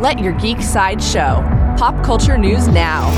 Let your geek side show. Pop culture news now.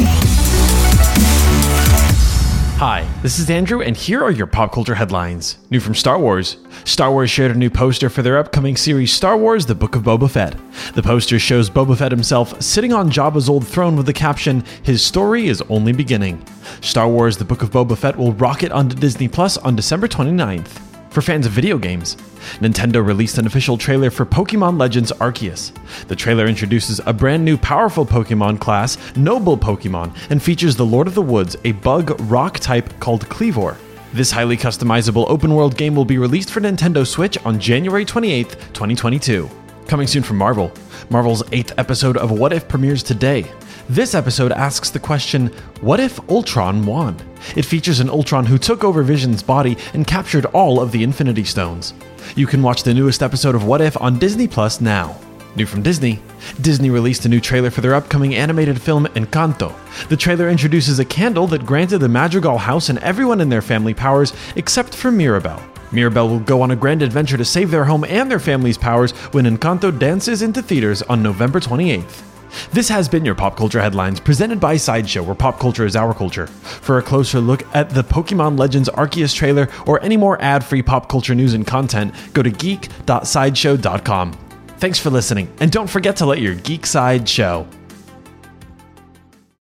Hi, this is Andrew, and here are your pop culture headlines. New from Star Wars. Star Wars shared a new poster for their upcoming series Star Wars The Book of Boba Fett. The poster shows Boba Fett himself sitting on Jabba's old throne with the caption, His story is only beginning. Star Wars The Book of Boba Fett will rocket onto Disney Plus on December 29th. For fans of video games, Nintendo released an official trailer for Pokemon Legends Arceus. The trailer introduces a brand new powerful Pokemon class, Noble Pokemon, and features the Lord of the Woods, a bug rock type called Kleavor. This highly customizable open world game will be released for Nintendo Switch on January 28, 2022. Coming soon from Marvel. Marvel's eighth episode of What If premieres today. This episode asks the question What if Ultron won? It features an Ultron who took over Vision's body and captured all of the Infinity Stones. You can watch the newest episode of What If on Disney Plus now. New from Disney, Disney released a new trailer for their upcoming animated film Encanto. The trailer introduces a candle that granted the Madrigal house and everyone in their family powers except for Mirabel. Mirabel will go on a grand adventure to save their home and their family's powers when Encanto dances into theaters on November 28th. This has been your Pop Culture Headlines, presented by Sideshow, where pop culture is our culture. For a closer look at the Pokemon Legends Arceus trailer or any more ad free pop culture news and content, go to geek.sideshow.com. Thanks for listening, and don't forget to let your geek side show.